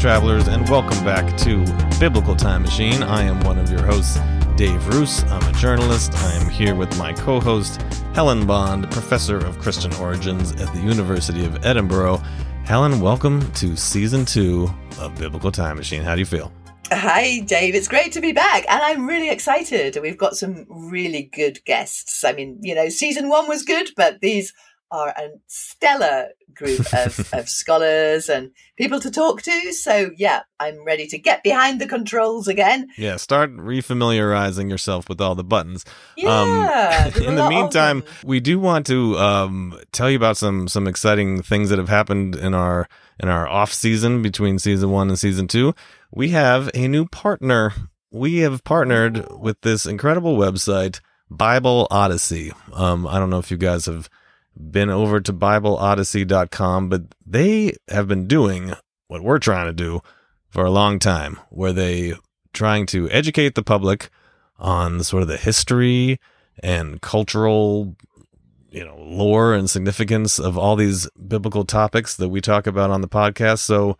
Travelers, and welcome back to Biblical Time Machine. I am one of your hosts, Dave Roos. I'm a journalist. I am here with my co host, Helen Bond, professor of Christian origins at the University of Edinburgh. Helen, welcome to season two of Biblical Time Machine. How do you feel? Hi, Dave. It's great to be back, and I'm really excited. We've got some really good guests. I mean, you know, season one was good, but these are a stellar group of, of scholars and people to talk to. So, yeah, I'm ready to get behind the controls again. Yeah, start refamiliarizing yourself with all the buttons. Yeah. Um, in the meantime, we do want to um, tell you about some some exciting things that have happened in our in our off season between season one and season two. We have a new partner. We have partnered with this incredible website, Bible Odyssey. Um, I don't know if you guys have been over to BibleOdyssey.com, but they have been doing what we're trying to do for a long time, where they trying to educate the public on sort of the history and cultural, you know, lore and significance of all these biblical topics that we talk about on the podcast. So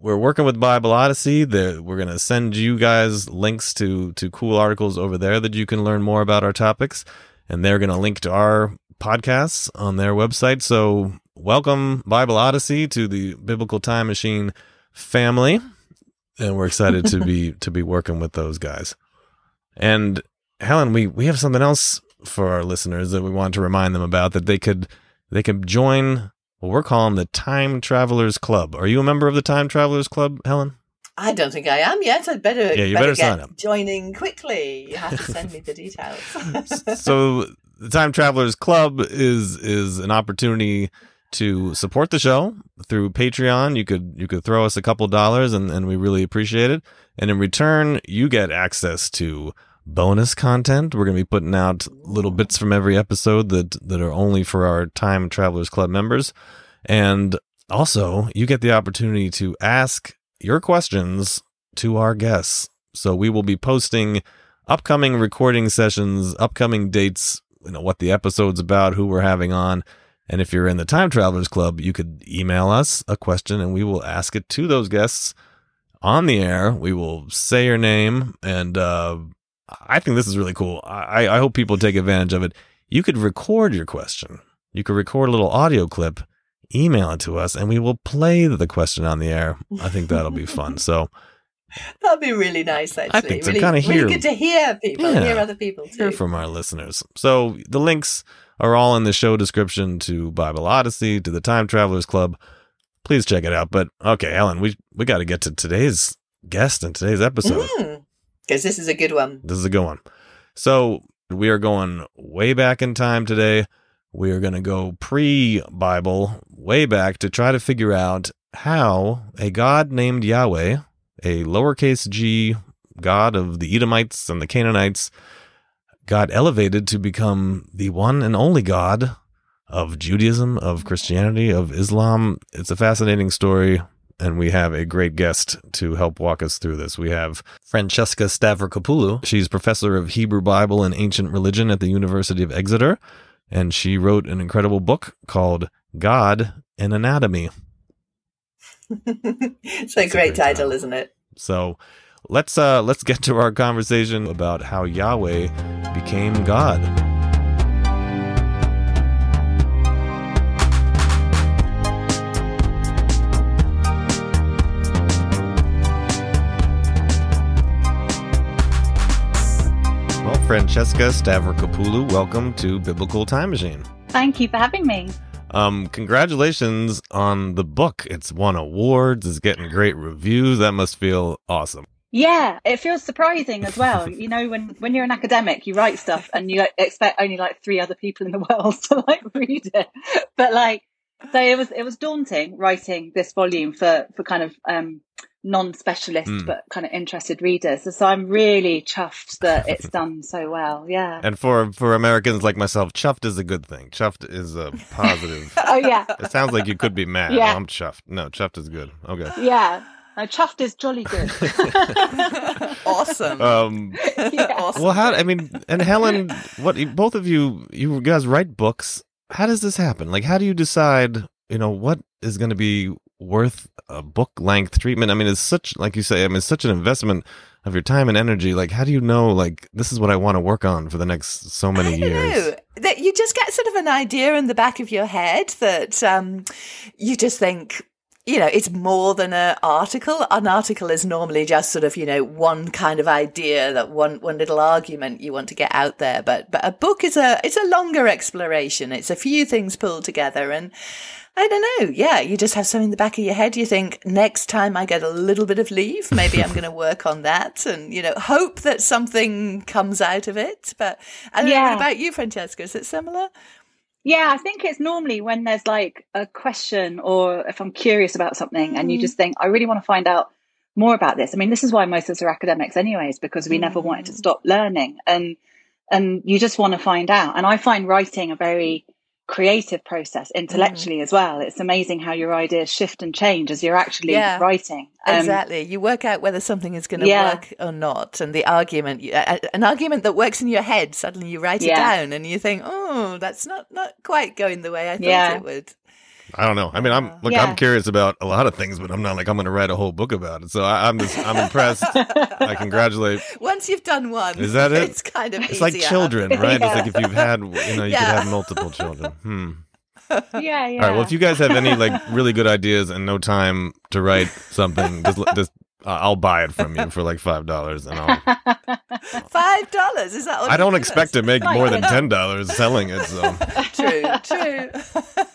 we're working with Bible Odyssey. That we're going to send you guys links to to cool articles over there that you can learn more about our topics, and they're going to link to our podcasts on their website. So, welcome Bible Odyssey to the Biblical Time Machine family, and we're excited to be to be working with those guys. And Helen, we we have something else for our listeners that we want to remind them about that they could they could join what we're calling the Time Travelers Club. Are you a member of the Time Travelers Club, Helen? I don't think I am yet. I'd better, yeah, you better, better sign up. Joining quickly. You have to send me the details. so the Time Travelers Club is is an opportunity to support the show through Patreon. You could you could throw us a couple dollars and, and we really appreciate it. And in return, you get access to bonus content. We're going to be putting out little bits from every episode that that are only for our Time Travelers Club members. And also, you get the opportunity to ask your questions to our guests. So we will be posting upcoming recording sessions, upcoming dates, you know, what the episode's about, who we're having on. And if you're in the Time Travelers Club, you could email us a question and we will ask it to those guests on the air. We will say your name. And uh, I think this is really cool. I, I hope people take advantage of it. You could record your question, you could record a little audio clip, email it to us, and we will play the question on the air. I think that'll be fun. So, That'd be really nice, actually. I think to really, kind of hear, really good to hear people, Yeah. hear other people too. hear from our listeners. So the links are all in the show description to Bible Odyssey, to the Time Travelers Club. Please check it out. But okay, Helen, we we got to get to today's guest in today's episode. Mm-hmm. Because this is a good one. This is a good one. So we are going way back in time today. We are going to go pre-Bible, way back to try to figure out how a God named Yahweh, a lowercase g God of the Edomites and the Canaanites, got elevated to become the one and only God of Judaism, of Christianity, of Islam. It's a fascinating story, and we have a great guest to help walk us through this. We have Francesca Stavrakopoulou. She's professor of Hebrew Bible and ancient religion at the University of Exeter, and she wrote an incredible book called God and Anatomy. It's a a great great title, title. isn't it? So let's uh let's get to our conversation about how Yahweh became God. Well, Francesca Stavrakopoulou, welcome to Biblical Time Machine. Thank you for having me. Um, congratulations on the book. It's won awards. It's getting great reviews. That must feel awesome. Yeah, it feels surprising as well. you know, when when you're an academic, you write stuff and you expect only like three other people in the world to like read it. But like, so it was it was daunting writing this volume for for kind of um non-specialist Mm. but kind of interested readers. So I'm really chuffed that it's done so well. Yeah. And for for Americans like myself, chuffed is a good thing. Chuffed is a positive. Oh yeah, it sounds like you could be mad. Yeah. I'm chuffed. No, chuffed is good. Okay. yeah. No, chuffed is jolly good. awesome. Um. Yeah. awesome. Well, how? I mean, and Helen, what? Both of you, you guys write books. How does this happen? Like, how do you decide? You know, what is going to be worth a book length treatment? I mean, it's such like you say. I mean, it's such an investment of your time and energy. Like, how do you know? Like, this is what I want to work on for the next so many I years. Know. That you just get sort of an idea in the back of your head that um, you just think you know, it's more than an article. An article is normally just sort of, you know, one kind of idea that one, one little argument you want to get out there. But, but a book is a, it's a longer exploration. It's a few things pulled together and, I don't know. Yeah, you just have something in the back of your head. You think next time I get a little bit of leave, maybe I'm going to work on that, and you know, hope that something comes out of it. But I don't yeah. know what about you, Francesca. Is it similar? Yeah, I think it's normally when there's like a question or if I'm curious about something mm. and you mm. just think, I really want to find out more about this. I mean, this is why most of us are academics anyways, because we mm. never wanted to mm. stop learning and and you just want to find out. And I find writing a very creative process intellectually mm. as well. It's amazing how your ideas shift and change as you're actually yeah, writing. Um, exactly. You work out whether something is going to yeah. work or not. And the argument, an argument that works in your head, suddenly you write yeah. it down and you think, oh, that's not, not quite going the way I thought it would. I don't know. I mean, I'm look. Yeah. I'm curious about a lot of things, but I'm not like I'm going to write a whole book about it. So I, am just I'm impressed. I congratulate. Once you've done one, is that it? It's kind of it's easier. like children, right? yeah. It's like if you've had, you know, you yeah. could have multiple children. Hmm. Yeah, yeah. All right. Well, if you guys have any like really good ideas and no time to write something, just just uh, I'll buy it from you for like five dollars, and I'll. five dollars is that? I don't expect to make more than ten dollars selling it. So true, true.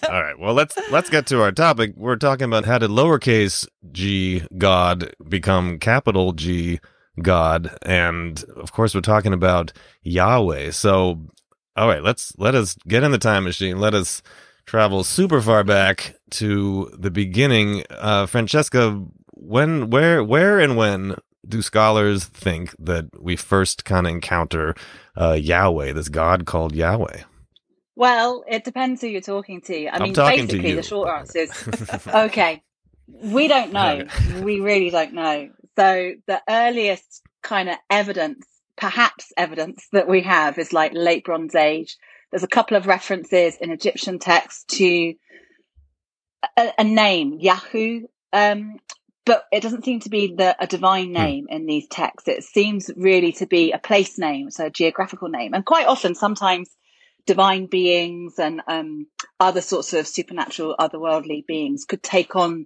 All right, well let's let's get to our topic. We're talking about how did lowercase g God become capital G God, and of course we're talking about Yahweh. So, all right, let's let us get in the time machine. Let us travel super far back to the beginning. Uh, Francesca, when, where, where, and when do scholars think that we first kind of encounter uh, Yahweh, this God called Yahweh? Well, it depends who you're talking to. I I'm mean, basically, the short answer is okay. We don't know. We really don't know. So the earliest kind of evidence, perhaps evidence that we have is like late Bronze Age. There's a couple of references in Egyptian texts to a, a name, Yahoo, um, but it doesn't seem to be the, a divine hmm. name in these texts. It seems really to be a place name, so a geographical name. And quite often, sometimes divine beings and um, other sorts of supernatural, otherworldly beings could take on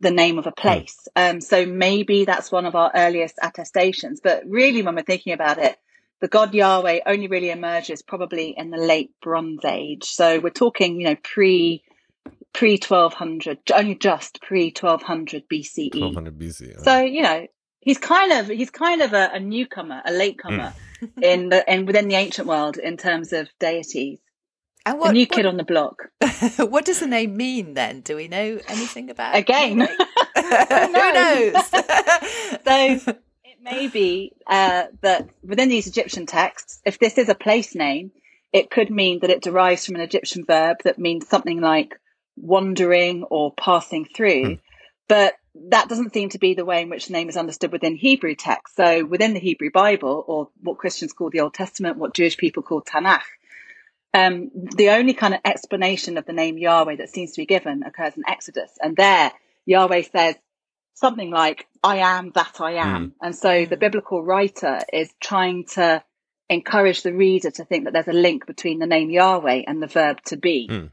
the name of a hmm. place. Um, so maybe that's one of our earliest attestations. But really, when we're thinking about it, the god Yahweh only really emerges probably in the late Bronze Age. So we're talking, you know, pre pre 1200, only just pre 1200 BCE. 1200 BCE. So you know, he's kind of he's kind of a, a newcomer, a latecomer mm. in the and within the ancient world in terms of deities. And what, a new what, kid on the block. what does the name mean then? Do we know anything about Again, who knows? so it may be uh, that within these Egyptian texts, if this is a place name, it could mean that it derives from an Egyptian verb that means something like wandering or passing through. Hmm. But that doesn't seem to be the way in which the name is understood within Hebrew text. So within the Hebrew Bible, or what Christians call the Old Testament, what Jewish people call Tanakh, um, the only kind of explanation of the name Yahweh that seems to be given occurs in Exodus. And there, Yahweh says something like, I am that I am. Mm. And so the biblical writer is trying to encourage the reader to think that there's a link between the name Yahweh and the verb to be. Mm.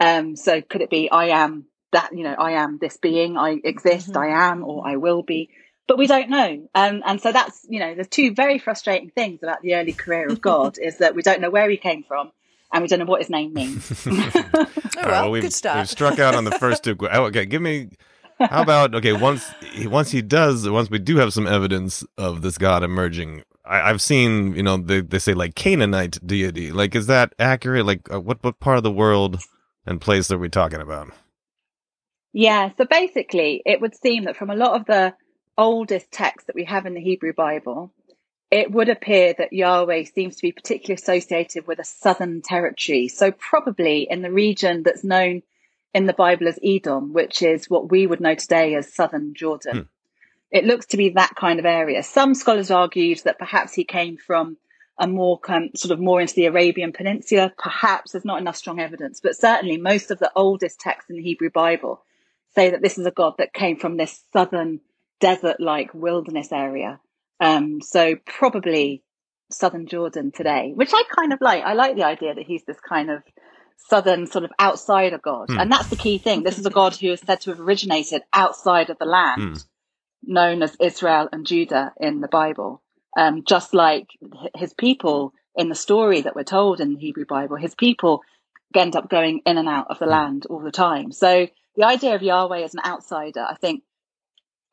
Um, so could it be I am that, you know, I am this being, I exist, mm-hmm. I am, or I will be, but we don't know. Um, and so that's, you know, there's two very frustrating things about the early career of God is that we don't know where he came from and we don't know what his name means. oh, well, well we've, good start. We've struck out on the first two. Oh, okay, give me. How about okay? Once once he does, once we do have some evidence of this god emerging, I, have seen you know they they say like Canaanite deity. Like, is that accurate? Like, uh, what what part of the world and place are we talking about? Yeah, so basically, it would seem that from a lot of the oldest texts that we have in the Hebrew Bible, it would appear that Yahweh seems to be particularly associated with a southern territory. So, probably in the region that's known in the Bible as Edom, which is what we would know today as southern Jordan. Hmm. It looks to be that kind of area. Some scholars argued that perhaps he came from a more kind, sort of more into the Arabian Peninsula. Perhaps there's not enough strong evidence, but certainly most of the oldest texts in the Hebrew Bible say that this is a god that came from this southern desert-like wilderness area. Um, so probably southern Jordan today, which I kind of like. I like the idea that he's this kind of southern sort of outsider god, Hmm. and that's the key thing. This is a god who is said to have originated outside of the land Hmm. known as Israel and Judah in the Bible. Um, just like his people in the story that we're told in the Hebrew Bible, his people end up going in and out of the land all the time. So the idea of Yahweh as an outsider, I think,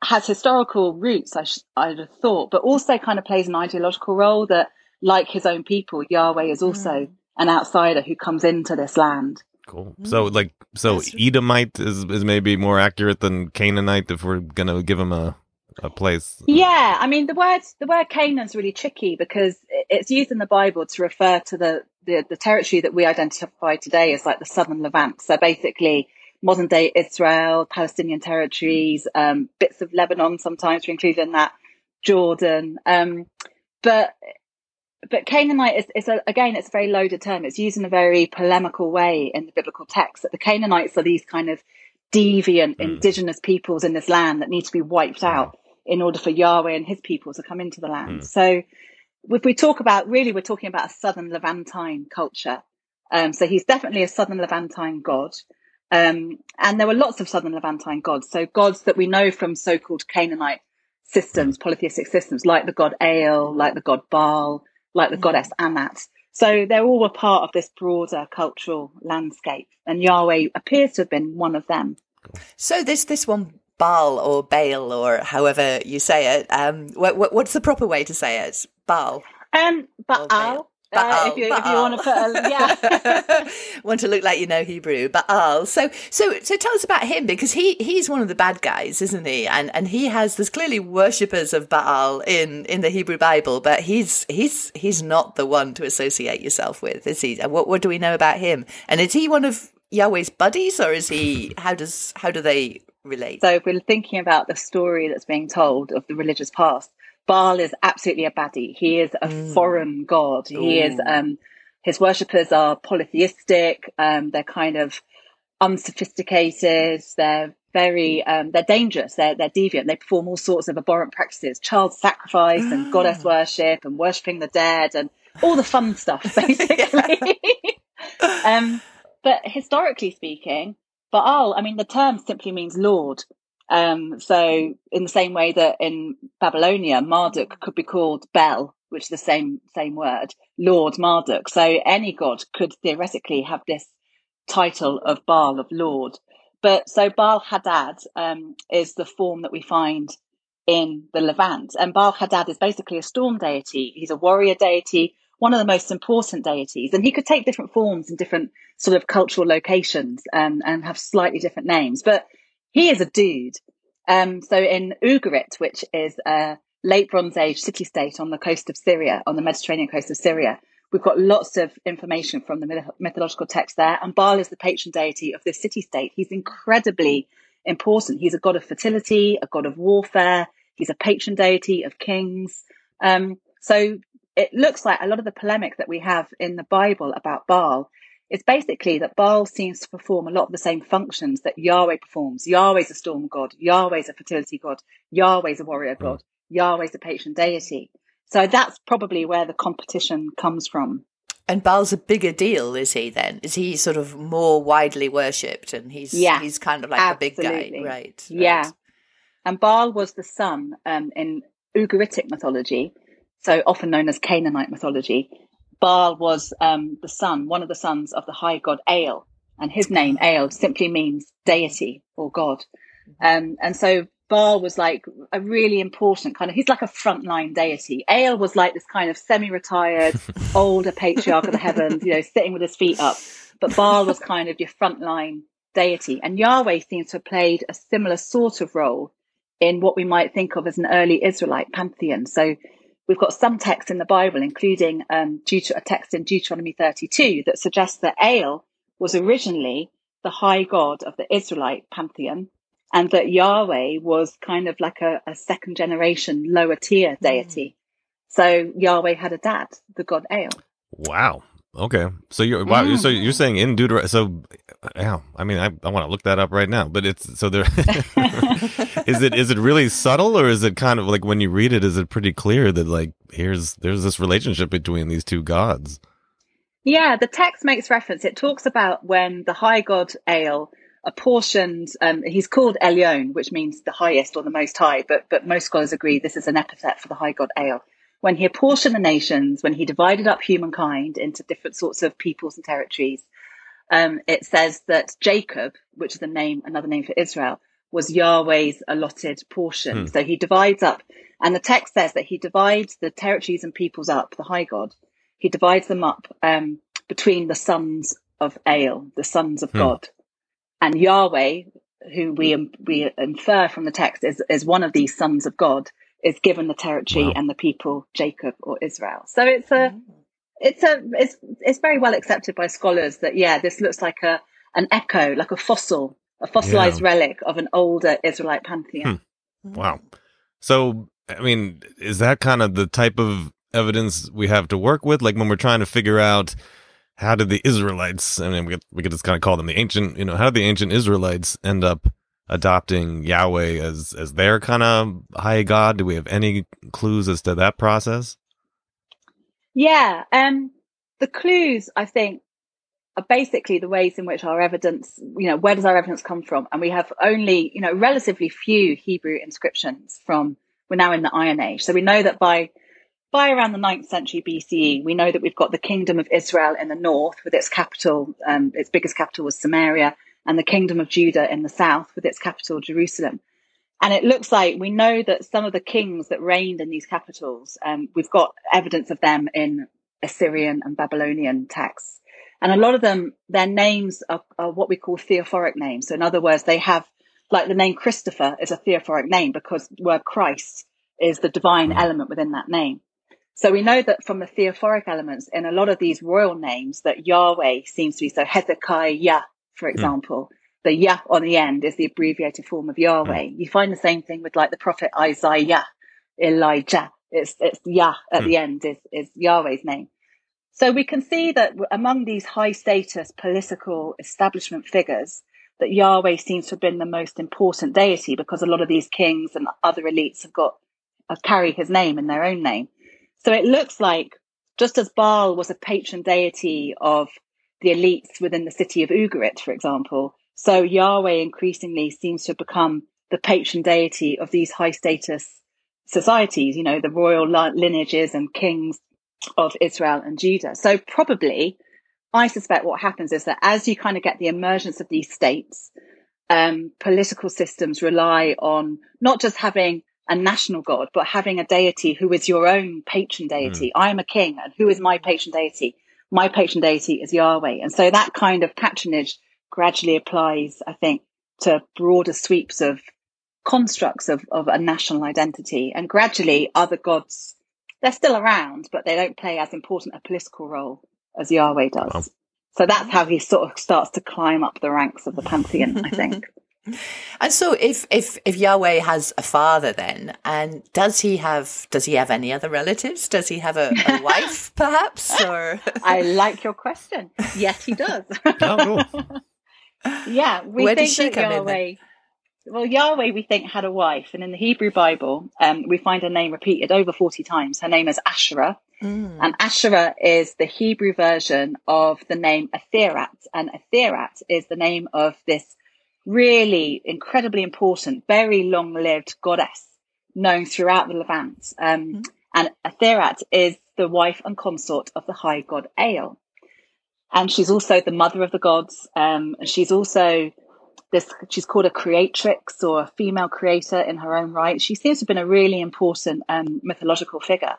has historical roots, I sh- I'd have thought, but also kind of plays an ideological role that, like his own people, Yahweh is also an outsider who comes into this land. Cool. So like so That's- Edomite is is maybe more accurate than Canaanite if we're gonna give him a a place. Yeah, I mean the word the word Canaan's really tricky because it's used in the Bible to refer to the, the the territory that we identify today as like the southern Levant. So basically, modern day Israel, Palestinian territories, um, bits of Lebanon sometimes are included in that, Jordan. Um, but but Canaanite is, is a, again, it's a very loaded term. It's used in a very polemical way in the biblical text. That the Canaanites are these kind of deviant, Mm. indigenous peoples in this land that need to be wiped out in order for Yahweh and His people to come into the land. Mm. So, if we talk about really, we're talking about a southern Levantine culture. Um, so he's definitely a southern Levantine god. Um, and there were lots of southern Levantine gods. So gods that we know from so-called Canaanite systems, polytheistic systems, like the god El, like the god Baal, like the Mm. goddess Anat. So they're all a part of this broader cultural landscape. And Yahweh appears to have been one of them. So this this one Baal or Baal or however you say it. Um, what, what what's the proper way to say it? Baal. Um, Baal. Baal, uh, if, you, if you want to put a, yeah. want to look like you know Hebrew, Baal. So, so, so, tell us about him because he he's one of the bad guys, isn't he? And and he has there's clearly worshippers of Baal in in the Hebrew Bible, but he's he's he's not the one to associate yourself with, is he? What what do we know about him? And is he one of Yahweh's buddies, or is he? How does how do they relate? So if we're thinking about the story that's being told of the religious past, Baal is absolutely a baddie. He is a Mm. foreign god. He is um his worshippers are polytheistic, um, they're kind of unsophisticated, they're very um, they're dangerous, they're they're deviant, they perform all sorts of abhorrent practices, child sacrifice and goddess worship and worshipping the dead and all the fun stuff basically. um but historically speaking, Baal, I mean, the term simply means Lord. Um, so, in the same way that in Babylonia, Marduk could be called Bel, which is the same same word, Lord Marduk. So, any god could theoretically have this title of Baal of Lord. But so Baal Hadad um, is the form that we find in the Levant, and Baal Hadad is basically a storm deity. He's a warrior deity, one of the most important deities, and he could take different forms in different sort of cultural locations um, and have slightly different names. But he is a dude. Um, so in Ugarit, which is a late Bronze Age city state on the coast of Syria, on the Mediterranean coast of Syria, we've got lots of information from the myth- mythological text there. And Baal is the patron deity of this city state. He's incredibly important. He's a god of fertility, a god of warfare. He's a patron deity of kings. Um, so it looks like a lot of the polemic that we have in the Bible about Baal is basically that Baal seems to perform a lot of the same functions that Yahweh performs. Yahweh's a storm god, Yahweh's a fertility god, Yahweh's a warrior god, Yahweh's a patron deity. So that's probably where the competition comes from. And Baal's a bigger deal, is he? Then is he sort of more widely worshipped, and he's Yeah, he's kind of like a big guy, right? Yeah. right. And Baal was the son um, in Ugaritic mythology, so often known as Canaanite mythology. Baal was um, the son, one of the sons of the high god El, and his name El simply means deity or god. Um, and so Baal was like a really important kind of, he's like a frontline deity. El was like this kind of semi-retired, older patriarch of the heavens, you know, sitting with his feet up. But Baal was kind of your frontline deity. And Yahweh seems to have played a similar sort of role in what we might think of as an early Israelite pantheon. So we've got some texts in the Bible, including um, Deut- a text in Deuteronomy 32 that suggests that El was originally the high god of the Israelite pantheon and that Yahweh was kind of like a, a second generation lower tier deity. So Yahweh had a dad, the god El. Wow. Okay, so you're wow. So you're saying in Deuteronomy. So, yeah, I mean, I, I want to look that up right now. But it's so there. is it is it really subtle, or is it kind of like when you read it, is it pretty clear that like here's there's this relationship between these two gods? Yeah, the text makes reference. It talks about when the high god El apportioned. Um, he's called Elyon, which means the highest or the most high. But but most scholars agree this is an epithet for the high god El when he apportioned the nations, when he divided up humankind into different sorts of peoples and territories, um, it says that Jacob, which is a name, another name for Israel, was Yahweh's allotted portion. Hmm. So he divides up, and the text says that he divides the territories and peoples up, the high God, he divides them up um, between the sons of El, the sons of hmm. God, and Yahweh, who we we infer from the text is is one of these sons of God, is given the territory wow. and the people Jacob or Israel. So it's a mm. it's a it's it's very well accepted by scholars that yeah, this looks like a an echo, like a fossil, a fossilized yeah. relic of an older Israelite pantheon. Hmm. Wow. So I mean, is that kind of the type of evidence we have to work with? Like when we're trying to figure out how did the Israelites, I mean, we could, we could just kind of call them the ancient, you know, how did the ancient Israelites end up adopting Yahweh as as their kind of high god? Do we have any clues as to that process? Yeah, um, the clues I think are basically the ways in which our evidence, you know, where does our evidence come from? And we have only, you know, relatively few Hebrew inscriptions from. We're now in the Iron Age, so we know that by by around the 9th century BCE, we know that we've got the kingdom of Israel in the north with its capital, um, its biggest capital was Samaria, and the kingdom of Judah in the south with its capital, Jerusalem. And it looks like we know that some of the kings that reigned in these capitals, um, we've got evidence of them in Assyrian and Babylonian texts. And a lot of them, their names are, are what we call theophoric names. So in other words, they have, like the name Christopher is a theophoric name because the word Christ is the divine mm. element within that name. So we know that from the theophoric elements in a lot of these royal names that Yahweh seems to be so Hezekiah for hmm. example. Mm. The Yah on the end is the abbreviated form of Yahweh. Mm. You find the same thing with like the prophet Isaiah, Elijah. It's, it's Yah at mm. the end is, is Yahweh's name. So we can see that among these high status political establishment figures, that Yahweh seems to have been the most important deity because a lot of these kings and other elites have got have carry his name in their own name. So it looks like just as Baal was a patron deity of the elites within the city of Ugarit, for example. So Yahweh increasingly seems to have become the patron deity of these high status societies, you know, the royal lineages and kings of Israel and Judah. So probably, I suspect what happens is that as you kind of get the emergence of these states, um, political systems rely on not just having a national god, but having a deity who is your own patron deity. Mm. I am a king, and who is my patron deity? My patron deity is Yahweh. And so that kind of patronage gradually applies, I think, to broader sweeps of constructs of, of a national identity. And gradually other gods, they're still around, but they don't play as important a political role as Yahweh does. Wow. So that's how he sort of starts to climb up the ranks of the pantheon, I think. And so, if if if Yahweh has a father, then and does he have does he have any other relatives? Does he have a, a wife, perhaps? Or I like your question. Yes, he does. oh, cool. yeah, we Where think that Yahweh. well, Yahweh, we think had a wife, and in the Hebrew Bible, um, we find her name repeated over forty times. Her name is Asherah, mm. and Asherah is the Hebrew version of the name Athirat, and Athirat is the name of this really incredibly important, very long lived goddess known throughout the Levant. Um, mm-hmm. And Athirat is the wife and consort of the high god El. And she's also the mother of the gods. Um, and she's also this, she's called a creatrix or a female creator in her own right. She seems to have been a really important um, mythological figure.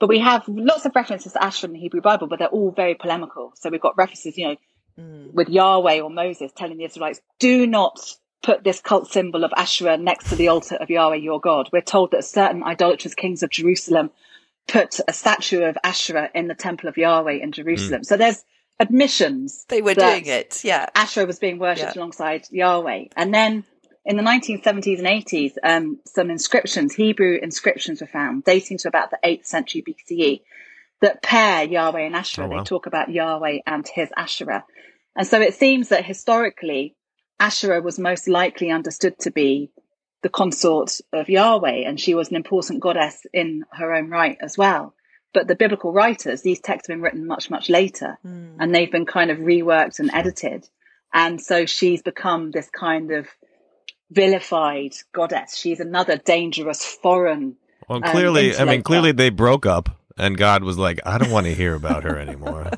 But we have lots of references to Asherah in the Hebrew Bible, but they're all very polemical. So we've got references, you know, mm. with Yahweh or Moses telling the Israelites, do not put this cult symbol of Asherah next to the altar of Yahweh your God. We're told that certain idolatrous kings of Jerusalem put a statue of Asherah in the temple of Yahweh in Jerusalem. Mm. So there's admissions. They were doing it, yeah. Asherah was being worshipped yeah. alongside Yahweh. And then in the 1970s and 80s, um, some inscriptions, Hebrew inscriptions were found dating to about the 8th century BCE. That pair Yahweh and Asherah. Oh, wow. They talk about Yahweh and his Asherah. And so it seems that historically, Asherah was most likely understood to be the consort of Yahweh, and she was an important goddess in her own right as well. But the biblical writers, these texts have been written much, much later, and they've been kind of reworked and edited. And so she's become this kind of vilified goddess. She's another dangerous foreign. Well, um, clearly, I mean, clearly they broke up, and God was like, "I don't want to hear about her anymore.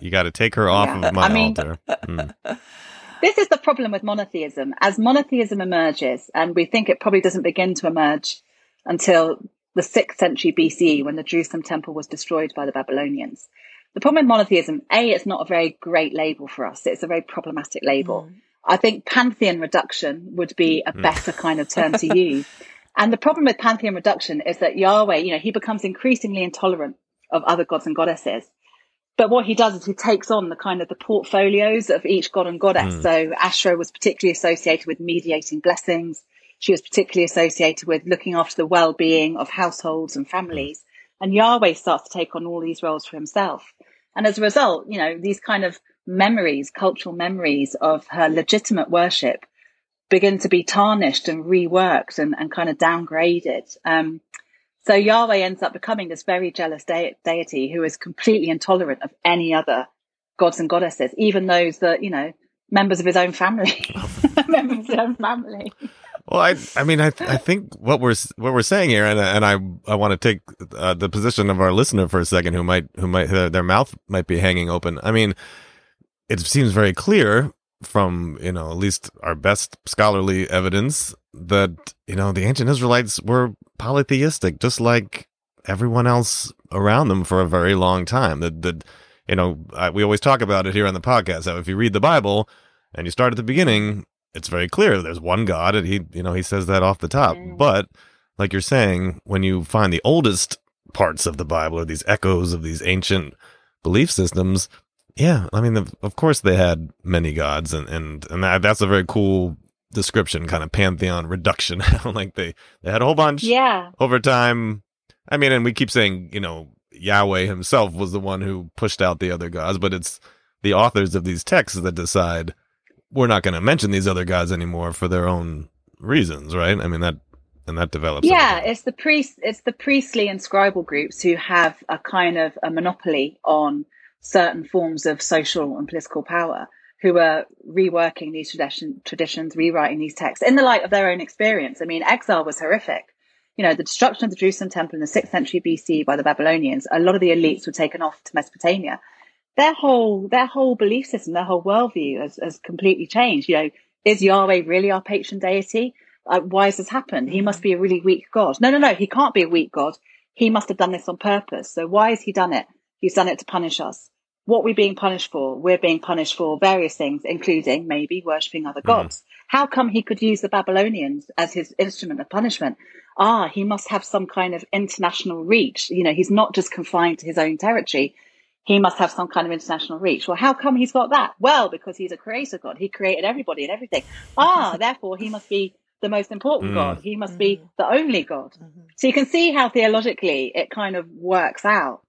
You got to take her off Yeah. of my I mean- altar." Mm. This is the problem with monotheism. As monotheism emerges, and we think it probably doesn't begin to emerge until the sixth century BCE when the Jerusalem temple was destroyed by the Babylonians. The problem with monotheism, A, it's not a very great label for us. It's a very problematic label. I think pantheon reduction would be a better kind of term to use. And the problem with pantheon reduction is that Yahweh, you know, he becomes increasingly intolerant of other gods and goddesses. But what he does is he takes on the kind of the portfolios of each god and goddess. Hmm. So Asherah was particularly associated with mediating blessings. She was particularly associated with looking after the well-being of households and families. And Yahweh starts to take on all these roles for himself. And as a result, you know, these kind of memories, cultural memories of her legitimate worship begin to be tarnished and reworked and, and kind of downgraded. Um, so Yahweh ends up becoming this very jealous de- deity who is completely intolerant of any other gods and goddesses, even those that, you know, members of his own family, members of his own family. Well, I, I mean, I, th- I think what we're what we're saying here, and and I, I want to take uh, the position of our listener for a second, who might, who might, their, their mouth might be hanging open. I mean, it seems very clear from you know at least our best scholarly evidence that you know the ancient Israelites were polytheistic, just like everyone else around them for a very long time. That that you know I, we always talk about it here on the podcast. How if you read the Bible and you start at the beginning, it's very clear there's one God, and he you know he says that off the top. Mm. But like you're saying, when you find the oldest parts of the Bible or these echoes of these ancient belief systems, yeah, I mean, of- of course they had many gods, and and and that, that's a very cool description, kind of pantheon reduction. like they they had a whole bunch Yeah. over time. I mean, and we keep saying, you know, Yahweh himself was the one who pushed out the other gods, but it's the authors of these texts that decide we're not going to mention these other gods anymore for their own reasons, right? I mean that and that develops. Yeah, it's the priest, it's the priestly and scribal groups who have a kind of a monopoly on certain forms of social and political power, who are reworking these tradition, traditions, rewriting these texts in the light of their own experience. I mean, exile was horrific. You know, the destruction of the Jerusalem temple in the sixth century BC by the Babylonians. A lot of the elites were taken off to Mesopotamia. Their whole, their whole belief system, their whole worldview has, has completely changed. You know, is Yahweh really our patron deity? uh, why has this happened? He must be a really weak God. No, no, no, he can't be a weak God. He must have done this on purpose. So why has he done it? He's done it to punish us. What we're being punished for? We're being punished for various things, including maybe worshipping other gods. How come he could use the Babylonians as his instrument of punishment? Ah, he must have some kind of international reach. You know, he's not just confined to his own territory. He must have some kind of international reach. Well, how come he's got that? Well, because he's a creator God. He created everybody and everything. Ah, therefore he must be the most important Mm. God. He must be the only God. So you can see how theologically it kind of works out.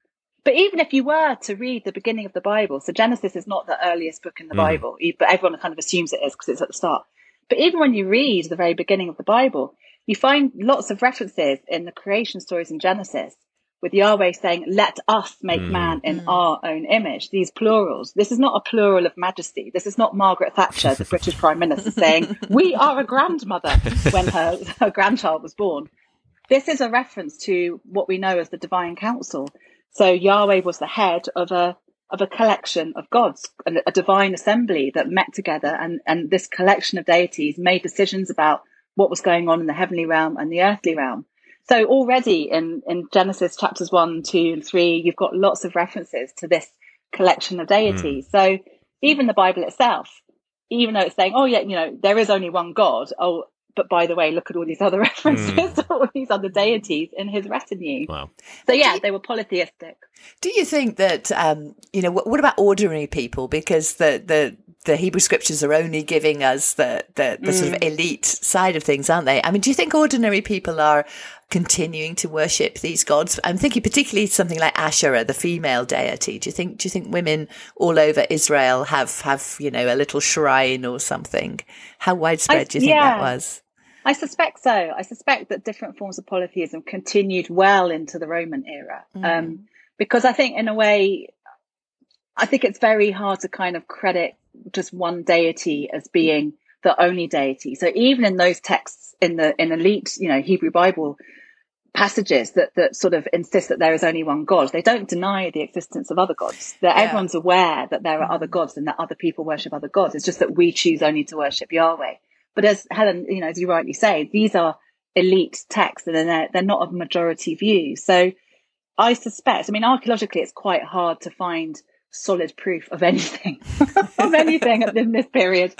But even if you were to read the beginning of the Bible, so Genesis is not the earliest book in the Mhm. Bible, but everyone kind of assumes it is because it's at the start. But even when you read the very beginning of the Bible, you find lots of references in the creation stories in Genesis with Yahweh saying, let us make Mm. man in our own image. These plurals. This is not a plural of majesty. This is not Margaret Thatcher, the British Prime Minister, saying, we are a grandmother when her, her grandchild was born. This is a reference to what we know as the divine council. So Yahweh was the head of a of a collection of gods, a, a divine assembly that met together, and and this collection of deities made decisions about what was going on in the heavenly realm and the earthly realm. So already in in Genesis chapters one, two, and three, you've got lots of references to this collection of hmm. deities. So even the Bible itself, even though it's saying, oh yeah, you know, there is only one God. Oh, but by the way, look at all these other references to all these other deities in his retinue. Wow. So yeah, they were polytheistic. Do you think that um, you know what, what about ordinary people? Because the the the Hebrew scriptures are only giving us the the, the sort of elite side of things, aren't they? I mean, do you think ordinary people are continuing to worship these gods? I'm thinking particularly something like Asherah, the female deity. Do you think do you think women all over Israel have have you know a little shrine or something? How widespread I, do you think yeah. that was? I suspect so. I suspect that different forms of polytheism continued well into the Roman era. Mm. Um, because I think, in a way, I think it's very hard to kind of credit just one deity as being the only deity. So even in those texts in the in elite, you know, Hebrew Bible passages that that sort of insist that there is only one God, they don't deny the existence of other gods. That yeah. everyone's aware that there are other gods and that other people worship other gods. It's just that we choose only to worship Yahweh. But as Helen, you know, as you rightly say, these are elite texts and they're, they're not a majority view. So I suspect, I mean, archaeologically, it's quite hard to find solid proof of anything, of anything in this period.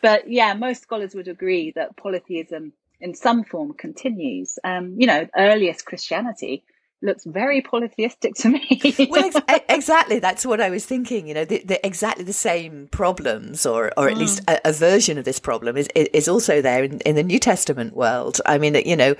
But yeah, most scholars would agree that polytheism in some form continues. Um, you know, earliest Christianity looks very polytheistic to me. well, ex- exactly. That's what I was thinking. You know, the, the, exactly the same problems, or or at mm. least a, a, version of this problem, is is also there in, in the New Testament world. I mean, you know,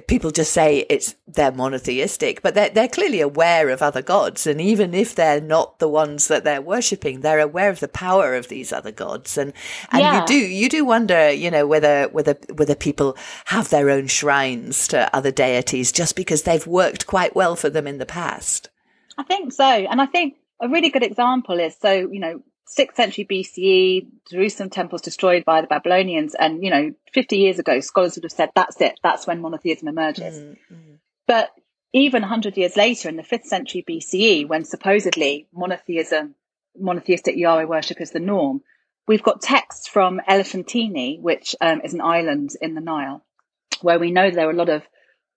people just say it's they're monotheistic, but they're they're clearly aware of other gods, and even if they're not the ones that they're worshiping, they're aware of the power of these other gods, and and yeah. you do you do wonder, you know, whether whether whether people have their own shrines to other deities just because they've worked quite well for them in the past. I think so, and I think a really good example is so you know 6th century BCE, Jerusalem temples destroyed by the Babylonians. And, you know, 50 years ago, scholars would have said, that's it. That's when monotheism emerges. Mm-hmm. But even 100 years later, in the 5th century BCE, when supposedly monotheism, monotheistic Yahweh worship is the norm, we've got texts from Elephantine, which um, is an island in the Nile, where we know there are a lot of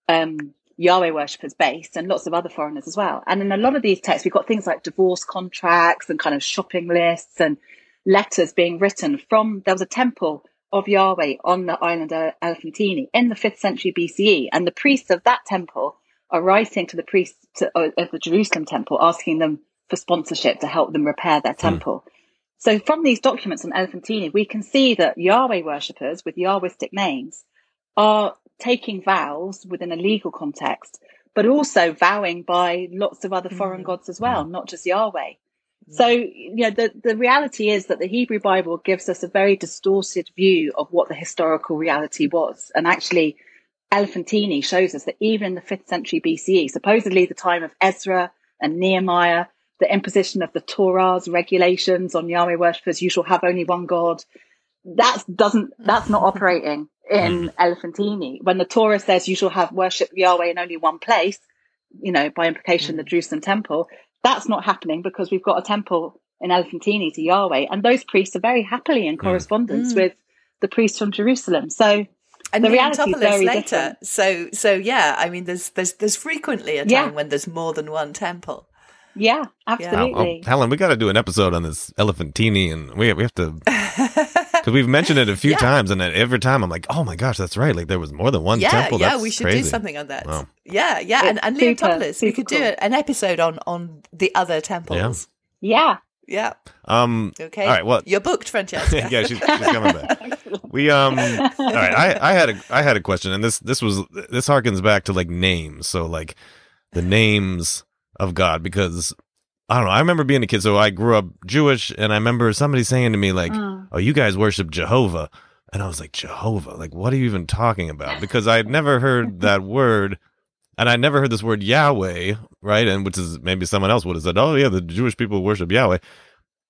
um, Yahweh worshippers based and lots of other foreigners as well. And in a lot of these texts, we've got things like divorce contracts and kind of shopping lists and letters being written from, there was a temple of Yahweh on the island of Elephantine in the 5th century BCE. And the priests of that temple are writing to the priests of the Jerusalem temple, asking them for sponsorship to help them repair their hmm. temple. Mm. So from these documents on Elephantine, we can see that Yahweh worshippers with Yahwistic names are taking vows within a legal context, but also vowing by lots of other foreign mm. gods as well, not just Yahweh. Mm. So, you know, the, the reality is that the Hebrew Bible gives us a very distorted view of what the historical reality was. And actually, Elephantine shows us that even in the 5th century BCE, supposedly the time of Ezra and Nehemiah, the imposition of the Torah's regulations on Yahweh worshippers, you shall have only one God. That doesn't, that's not operating in mm. Elephantine. When the Torah says you shall have worship Yahweh in only one place, you know, by implication, mm. the Jerusalem temple, that's not happening because we've got a temple in Elephantine to Yahweh. And those priests are very happily in correspondence mm. with the priests from Jerusalem. So, and the reality is very later. Different. So, so yeah, I mean, there's there's there's frequently a time yeah. when there's more than one temple. Yeah, absolutely. Oh, Helen, we got to do an episode on this Elephantine, and we we have to because we've mentioned it a few yeah. times, and every time I'm like, oh my gosh, that's right. Like there was more than one yeah, temple. Yeah, that's we should crazy. do something on that. Wow. Yeah, yeah, and, and Leontopolis, we could cool. do an episode on on the other temples. Yeah. Yeah. Um. Okay. All right. Well, you're booked, Francesca. yeah, she's, she's, coming back. We um. All right. I I had a I had a question, and this this was this harkens back to like names. So like the names of God, because I don't know. I remember being a kid, so I grew up Jewish, and I remember somebody saying to me like, mm. "Oh, you guys worship Jehovah," and I was like, "Jehovah? Like, what are you even talking about?" Because I had never heard that word, and I never heard this word Yahweh, right? And which is maybe someone else would have said, "Oh, yeah, the Jewish people worship Yahweh,"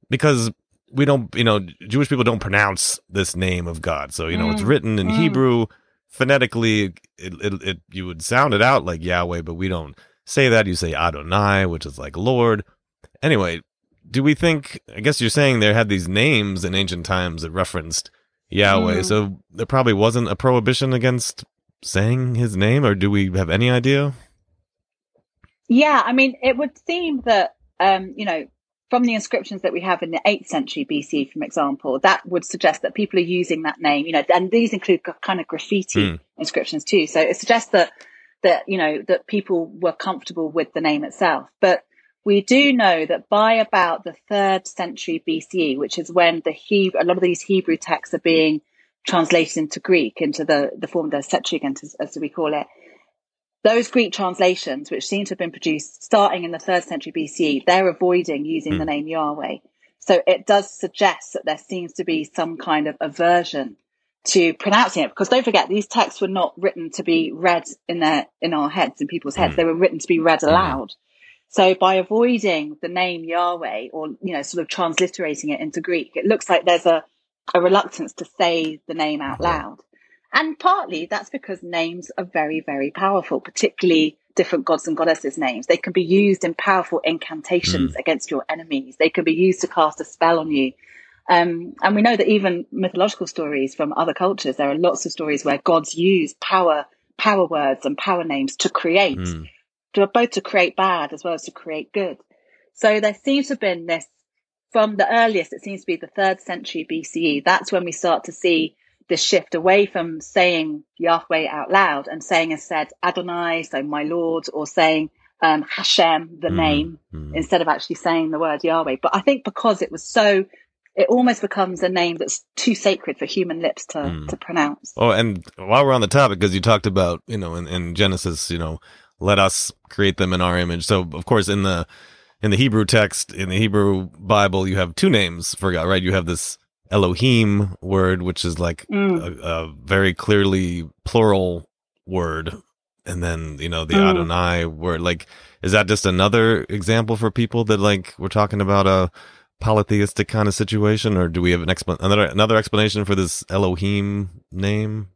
because we don't, you know, Jewish people don't pronounce this name of God. So you know, mm. it's written in mm. Hebrew phonetically. It, it, it you would sound it out like Yahweh, but we don't say that. You say Adonai, which is like Lord Anyway, do we think? I guess you're saying there had these names in ancient times that referenced Yahweh, mm. so there probably wasn't a prohibition against saying his name, or do we have any idea? Yeah, I mean, it would seem that um, you know from the inscriptions that we have in the 8th century BC, for example, that would suggest that people are using that name, you know, and these include kind of graffiti mm. inscriptions too. So it suggests that, that, you know, that people were comfortable with the name itself. But we do know that by about the third century BCE, which is when the Hebrew, a lot of these Hebrew texts are being translated into Greek, into the, the form of the Septuagint, as, as we call it, those Greek translations, which seem to have been produced starting in the third century BCE, they're avoiding using mm. the name Yahweh. So it does suggest that there seems to be some kind of aversion to pronouncing it because don't forget these texts were not written to be read in their in our heads in people's heads mm. they were written to be read mm. aloud. So by avoiding the name yahweh or you know sort of transliterating it into greek it looks like there's a, a reluctance to say the name out loud. And partly that's because names are very very powerful particularly different gods and goddesses names. They can be used in powerful incantations mm. against your enemies. They can be used to cast a spell on you. Um, and we know that even mythological stories from other cultures, there are lots of stories where gods use power, power words and power names to create, mm. Both to create bad as well as to create good. So there seems to have been this from the earliest, it seems to be the third century BCE. That's when we start to see this shift away from saying Yahweh out loud and saying instead Adonai, so my Lord, or saying um, Hashem, the mm. name, mm. instead of actually saying the word Yahweh. But I think because it was so it almost becomes a name that's too sacred for human lips to, mm. to pronounce. Oh, and while we're on the topic, because you talked about, you know, in, in Genesis, you know, let us create them in our image. So, of course, in the in the Hebrew text, in the Hebrew Bible, you have two names for God, right? You have this Elohim word, which is like mm. a, a, very clearly plural word, and then you know the mm. Adonai word. Like, is that just another example for people that like we're talking about a polytheistic kind of situation, or do we have an expl- another another explanation for this Elohim name?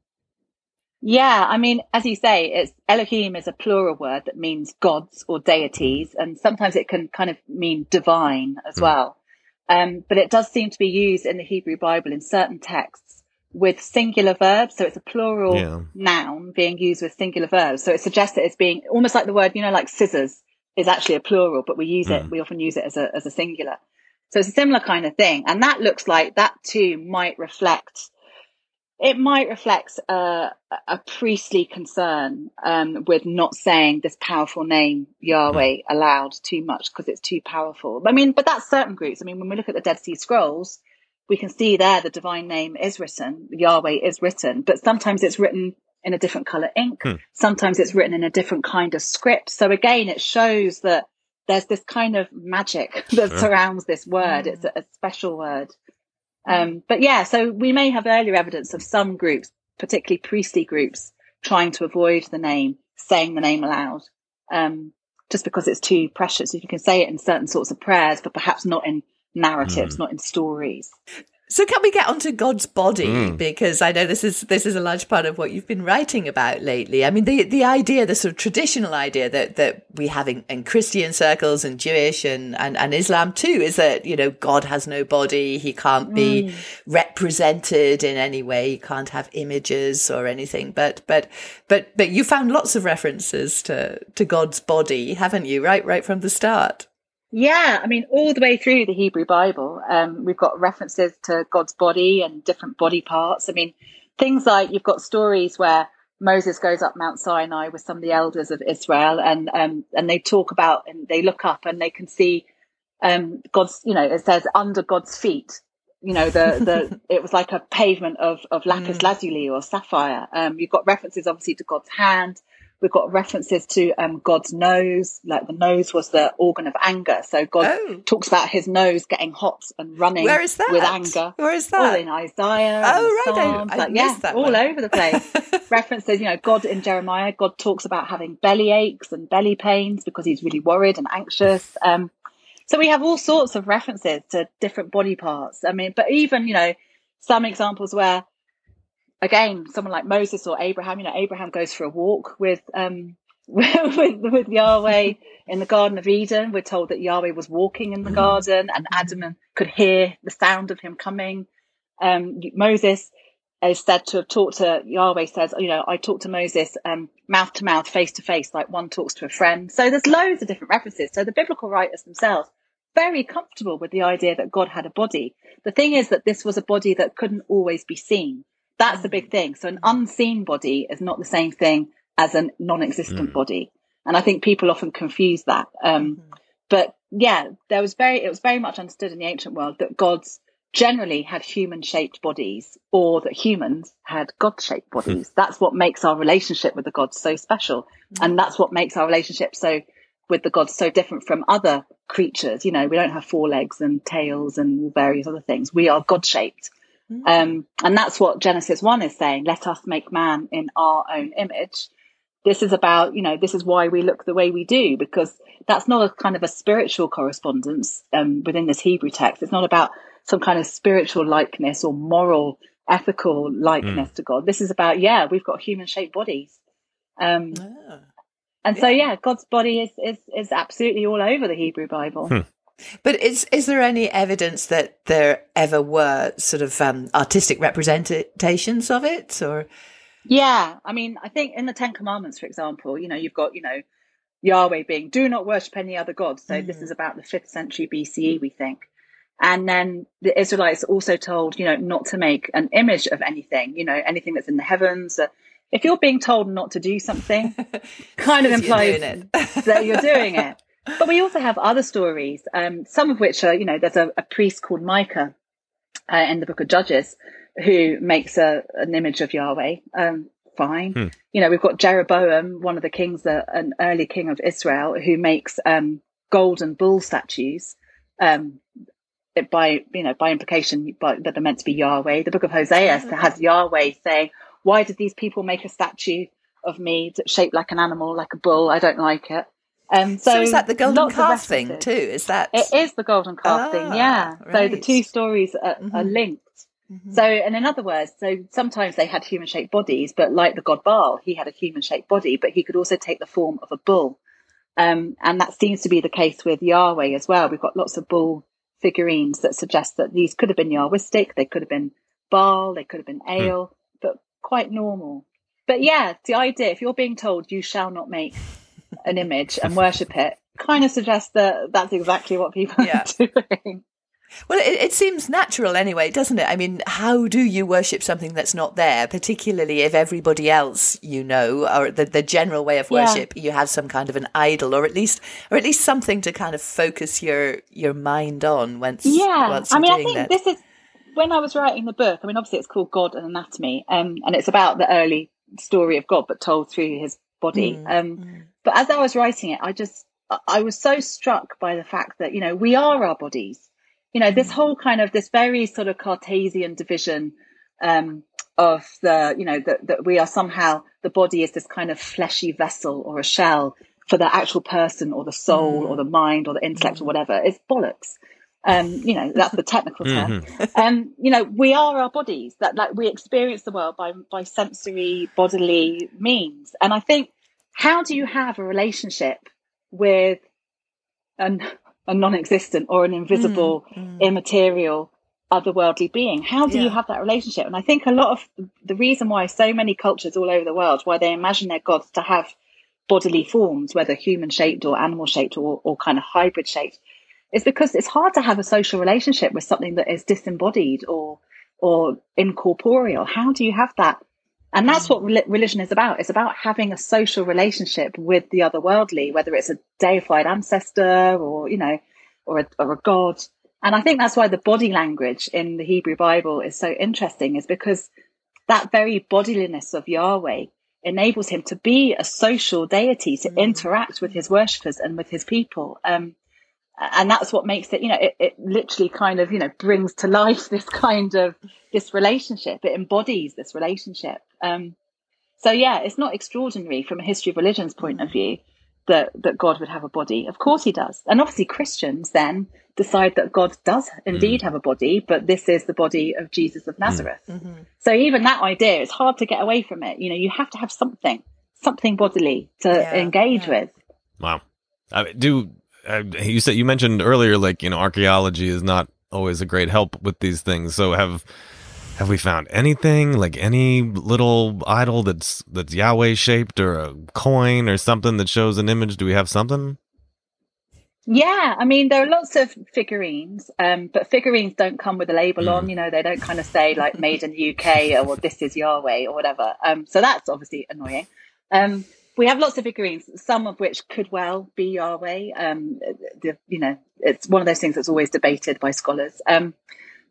Yeah, I mean, as you say, it's Elohim is a plural word that means gods or deities, and sometimes it can kind of mean divine as mm. well. Um, but it does seem to be used in the Hebrew Bible in certain texts with singular verbs. So it's a plural yeah. noun being used with singular verbs. So it suggests that it's being almost like the word, you know, like scissors is actually a plural, but we use mm. it, we often use it as a, as a singular. So it's a similar kind of thing. And that looks like that too might reflect, it might reflect a, a priestly concern um, with not saying this powerful name Yahweh aloud too much because it's too powerful. I mean, but that's certain groups. I mean, when we look at the Dead Sea Scrolls, we can see there the divine name is written, Yahweh is written, but sometimes it's written in a different color ink. Hmm. Sometimes it's written in a different kind of script. So again, it shows that there's this kind of magic that sure. surrounds this word. It's a, a special word. Um, but yeah, so we may have earlier evidence of some groups, particularly priestly groups, trying to avoid the name, saying the name aloud, um, just because it's too precious. If you can say it in certain sorts of prayers, but perhaps not in narratives, mm. not in stories. So can we get onto God's body mm. because I know this is this is a large part of what you've been writing about lately. I mean the the idea, the sort of traditional idea that that we have in, in Christian circles and Jewish and, and and Islam too is that you know God has no body, he can't be mm. represented in any way, he can't have images or anything. But but but but you found lots of references to to God's body, haven't you? Right right from the start. Yeah, I mean, all the way through the Hebrew Bible, um, we've got references to God's body and different body parts. I mean, things like you've got stories where Moses goes up Mount Sinai with some of the elders of Israel, and um, and they talk about and they look up and they can see um, God's. You know, it says under God's feet. You know, the the it was like a pavement of of lapis mm. lazuli or sapphire. Um, you've got references obviously to God's hand. We've got references to um, God's nose, like the nose was the organ of anger. So God oh. talks about his nose getting hot and running Where is that? with anger. Where is that? All in Isaiah. Oh, right. Psalms, I, I like, yeah, that all one. over the place. references, you know, God in Jeremiah, God talks about having belly aches and belly pains because he's really worried and anxious. Um, so we have all sorts of references to different body parts. I mean, but even, you know, some examples where again, someone like Moses or Abraham, you know, Abraham goes for a walk with, um, with, with Yahweh in the Garden of Eden. We're told that Yahweh was walking in the garden and Adam could hear the sound of him coming. Um, Moses is said to have talked to Yahweh says, you know, I talked to Moses um, mouth to mouth, face to face, like one talks to a friend. So there's loads of different references. So the biblical writers themselves very comfortable with the idea that God had a body. The thing is that this was a body that couldn't always be seen. That's the big mm. thing. So an unseen body is not the same thing as a non-existent mm. body. And I think people often confuse that. Um, mm. But yeah, there was very, it was very much understood in the ancient world that God's generally had human shaped bodies or that humans had God shaped bodies. that's what makes our relationship with the gods so special. Mm. And that's what makes our relationship so with the gods so different from other creatures. You know, we don't have four legs and tails and various other things. We are God shaped. Mm. Um, and that's what Genesis 1 is saying. Let us make man in our own image. This is about, you know, this is why we look the way we do, because that's not a kind of a spiritual correspondence um, within this Hebrew text. It's not about some kind of spiritual likeness or moral, ethical likeness mm. to God. This is about, yeah, we've got human shaped bodies. Um, ah. And yeah. so, yeah, God's body is, is, is absolutely all over the Hebrew Bible. Hmm. But is is there any evidence that there ever were sort of um, artistic representations of it, or? Yeah, I mean, I think in the Ten Commandments, for example, you know, you've got you know Yahweh being "Do not worship any other gods." So mm. this is about the fifth century BCE, we think. And then the Israelites also told, you know, not to make an image of anything, you know, anything that's in the heavens, uh, if you're being told not to do something, kind of implies that you're doing it. But we also have other stories, um, some of which are, you know, there's a, a priest called Micah uh, in the book of Judges who makes a, an image of Yahweh. Um, fine. Hmm. You know, we've got Jeroboam, one of the kings, uh, an early king of Israel, who makes um, golden bull statues. Um, by you know by implication by, that are meant to be Yahweh. The book of Hosea has Yahweh saying, why did these people make a statue of me shaped like an animal, like a bull? I don't like it. Um, so, so is that the golden calf thing too? Is that it is the golden calf ah, thing? Yeah. Right. So the two stories are, mm-hmm. are linked. Mm-hmm. So, and in other words, so sometimes they had human shaped bodies, but like the god Baal, he had a human shaped body, but he could also take the form of a bull. Um, and that seems to be the case with Yahweh as well. We've got lots of bull figurines that suggest that these could have been Yahwistic, they could have been Baal, they could have been El, mm quite normal. But yeah, the idea, if you're being told you shall not make an image and worship it, kind of suggests that that's exactly what people yeah. are doing. Well, it, it, seems natural anyway, doesn't it? I mean, how do you worship something that's not there, particularly if everybody else you know, or the, the general way of worship, yeah. you have some kind of an idol, or at least, or at least something to kind of focus your your mind on once. Yeah, once I mean, I think that. this is when I was writing the book, I mean, obviously it's called God: An Anatomy, um, and it's about the early story of God, but told through his body. Mm, um, mm. But as I was writing it, I just, I was so struck by the fact that, you know, we are our bodies. You know, this mm. whole kind of, this very sort of Cartesian division, um, of the, you know, that, that we are somehow, the body is this kind of fleshy vessel or a shell for the actual person or the soul or mm. the mind or the intellect or mm. whatever. It's bollocks. Um, you know, that's the technical term. Mm-hmm. Um, you know, we are our bodies that like we experience the world by by sensory bodily means. And I think how do you have a relationship with an a non-existent or an invisible, mm, mm. immaterial, otherworldly being? How do yeah. you have that relationship? And I think a lot of the reason why so many cultures all over the world, why they imagine their gods to have bodily forms, whether human shaped or animal shaped or, or kind of hybrid shaped, is because it's hard to have a social relationship with something that is disembodied or or incorporeal. How do you have that? And that's mm. what religion is about. It's about having a social relationship with the otherworldly, whether it's a deified ancestor or, you know, or a, or a god. And I think that's why the body language in the Hebrew Bible is so interesting is because that very bodiliness of Yahweh enables him to be a social deity, to mm. interact with his worshippers and with his people. Um, and that's what makes it you know it, it literally kind of you know brings to life this kind of this relationship it embodies this relationship um, so yeah it's not extraordinary from a history of religion's point of view that that god would have a body of course he does and obviously christians then decide that god does indeed mm. have a body but this is the body of jesus of nazareth mm. mm-hmm. so even that idea it's hard to get away from it you know you have to have something something bodily to yeah, engage yeah. with wow I do uh, you said you mentioned earlier, like you know, archaeology is not always a great help with these things. So have have we found anything like any little idol that's that's Yahweh shaped or a coin or something that shows an image? Do we have something? Yeah, I mean there are lots of figurines, um, but figurines don't come with a label mm. on. You know, they don't kind of say like "Made in the UK" or "This is Yahweh" or whatever. Um, so that's obviously annoying. Um, we have lots of figurines, some of which could well be Yahweh. Um, the, you know, it's one of those things that's always debated by scholars. Um,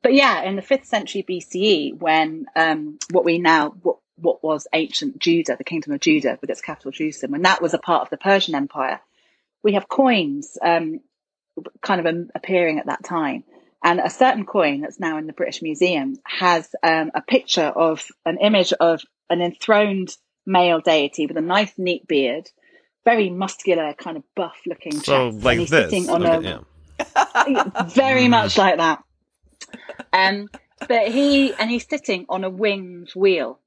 but yeah, in the fifth century BCE, when um, what we now what what was ancient Judah, the kingdom of Judah with its capital Jerusalem, when that was a part of the Persian Empire, we have coins um, kind of appearing at that time. And a certain coin that's now in the British Museum has um, a picture of an image of an enthroned male deity with a nice, neat beard, very muscular, kind of buff looking So chest. like and he's this. sitting on Okay, a yeah. very Mm. much like that. Um, but he and he's sitting on a winged wheel.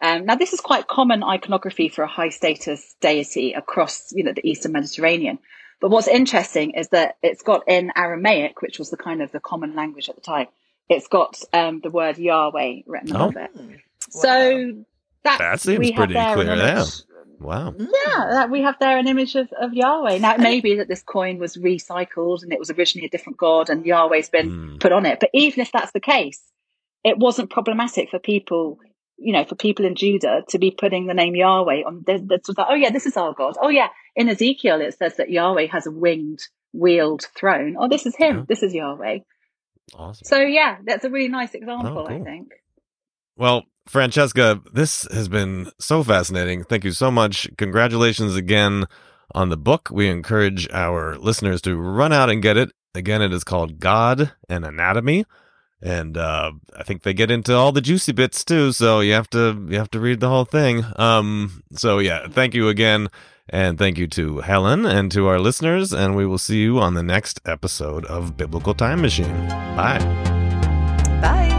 Um, now, this is quite common iconography for a high status deity across, you know, the Eastern Mediterranean. But what's interesting is that it's got in Aramaic, which was the kind of the common language at the time. It's got um, the word Yahweh written Oh. above it. Hmm. So that, That seems pretty clear, yeah. Wow. yeah, that we have there an image of, of Yahweh. Now, it may be that this coin was recycled and it was originally a different god and Yahweh's been Mm. put on it. But even if that's the case, it wasn't problematic for people, you know, for people in Judah to be putting the name Yahweh on. There's sort oh yeah, this is our God. Oh yeah, in Ezekiel it says that Yahweh has a winged, wheeled throne. Oh, this is him. Yeah. This is Yahweh. Awesome. So yeah, that's a really nice example, I cool. think. Well, Francesca, this has been so fascinating. Thank you so much. Congratulations again on the book. We encourage our listeners to run out and get it. Again, it is called God: An Anatomy. And uh, I think they get into all the juicy bits too, so you have to you have to read the whole thing. Um, so yeah, thank you again, and thank you to Helen and to our listeners, and we will see you on the next episode of Biblical Time Machine. Bye. Bye.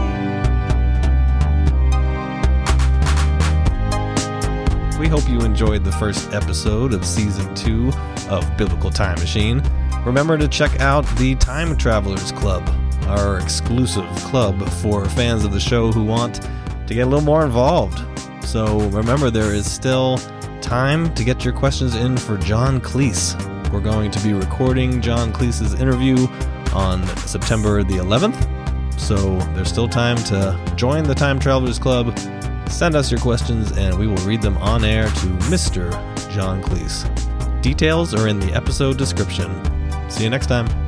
We hope you enjoyed the first episode of season two of Biblical Time Machine. Remember to check out the Time Travelers Club, our exclusive club for fans of the show who want to get a little more involved. So remember, there is still time to get your questions in for John Cleese. We're going to be recording John Cleese's interview on September the 11th. So there's still time to join the Time Travelers Club Send us your questions and we will read them on air to Mr. John Cleese. Details are in the episode description. See you next time.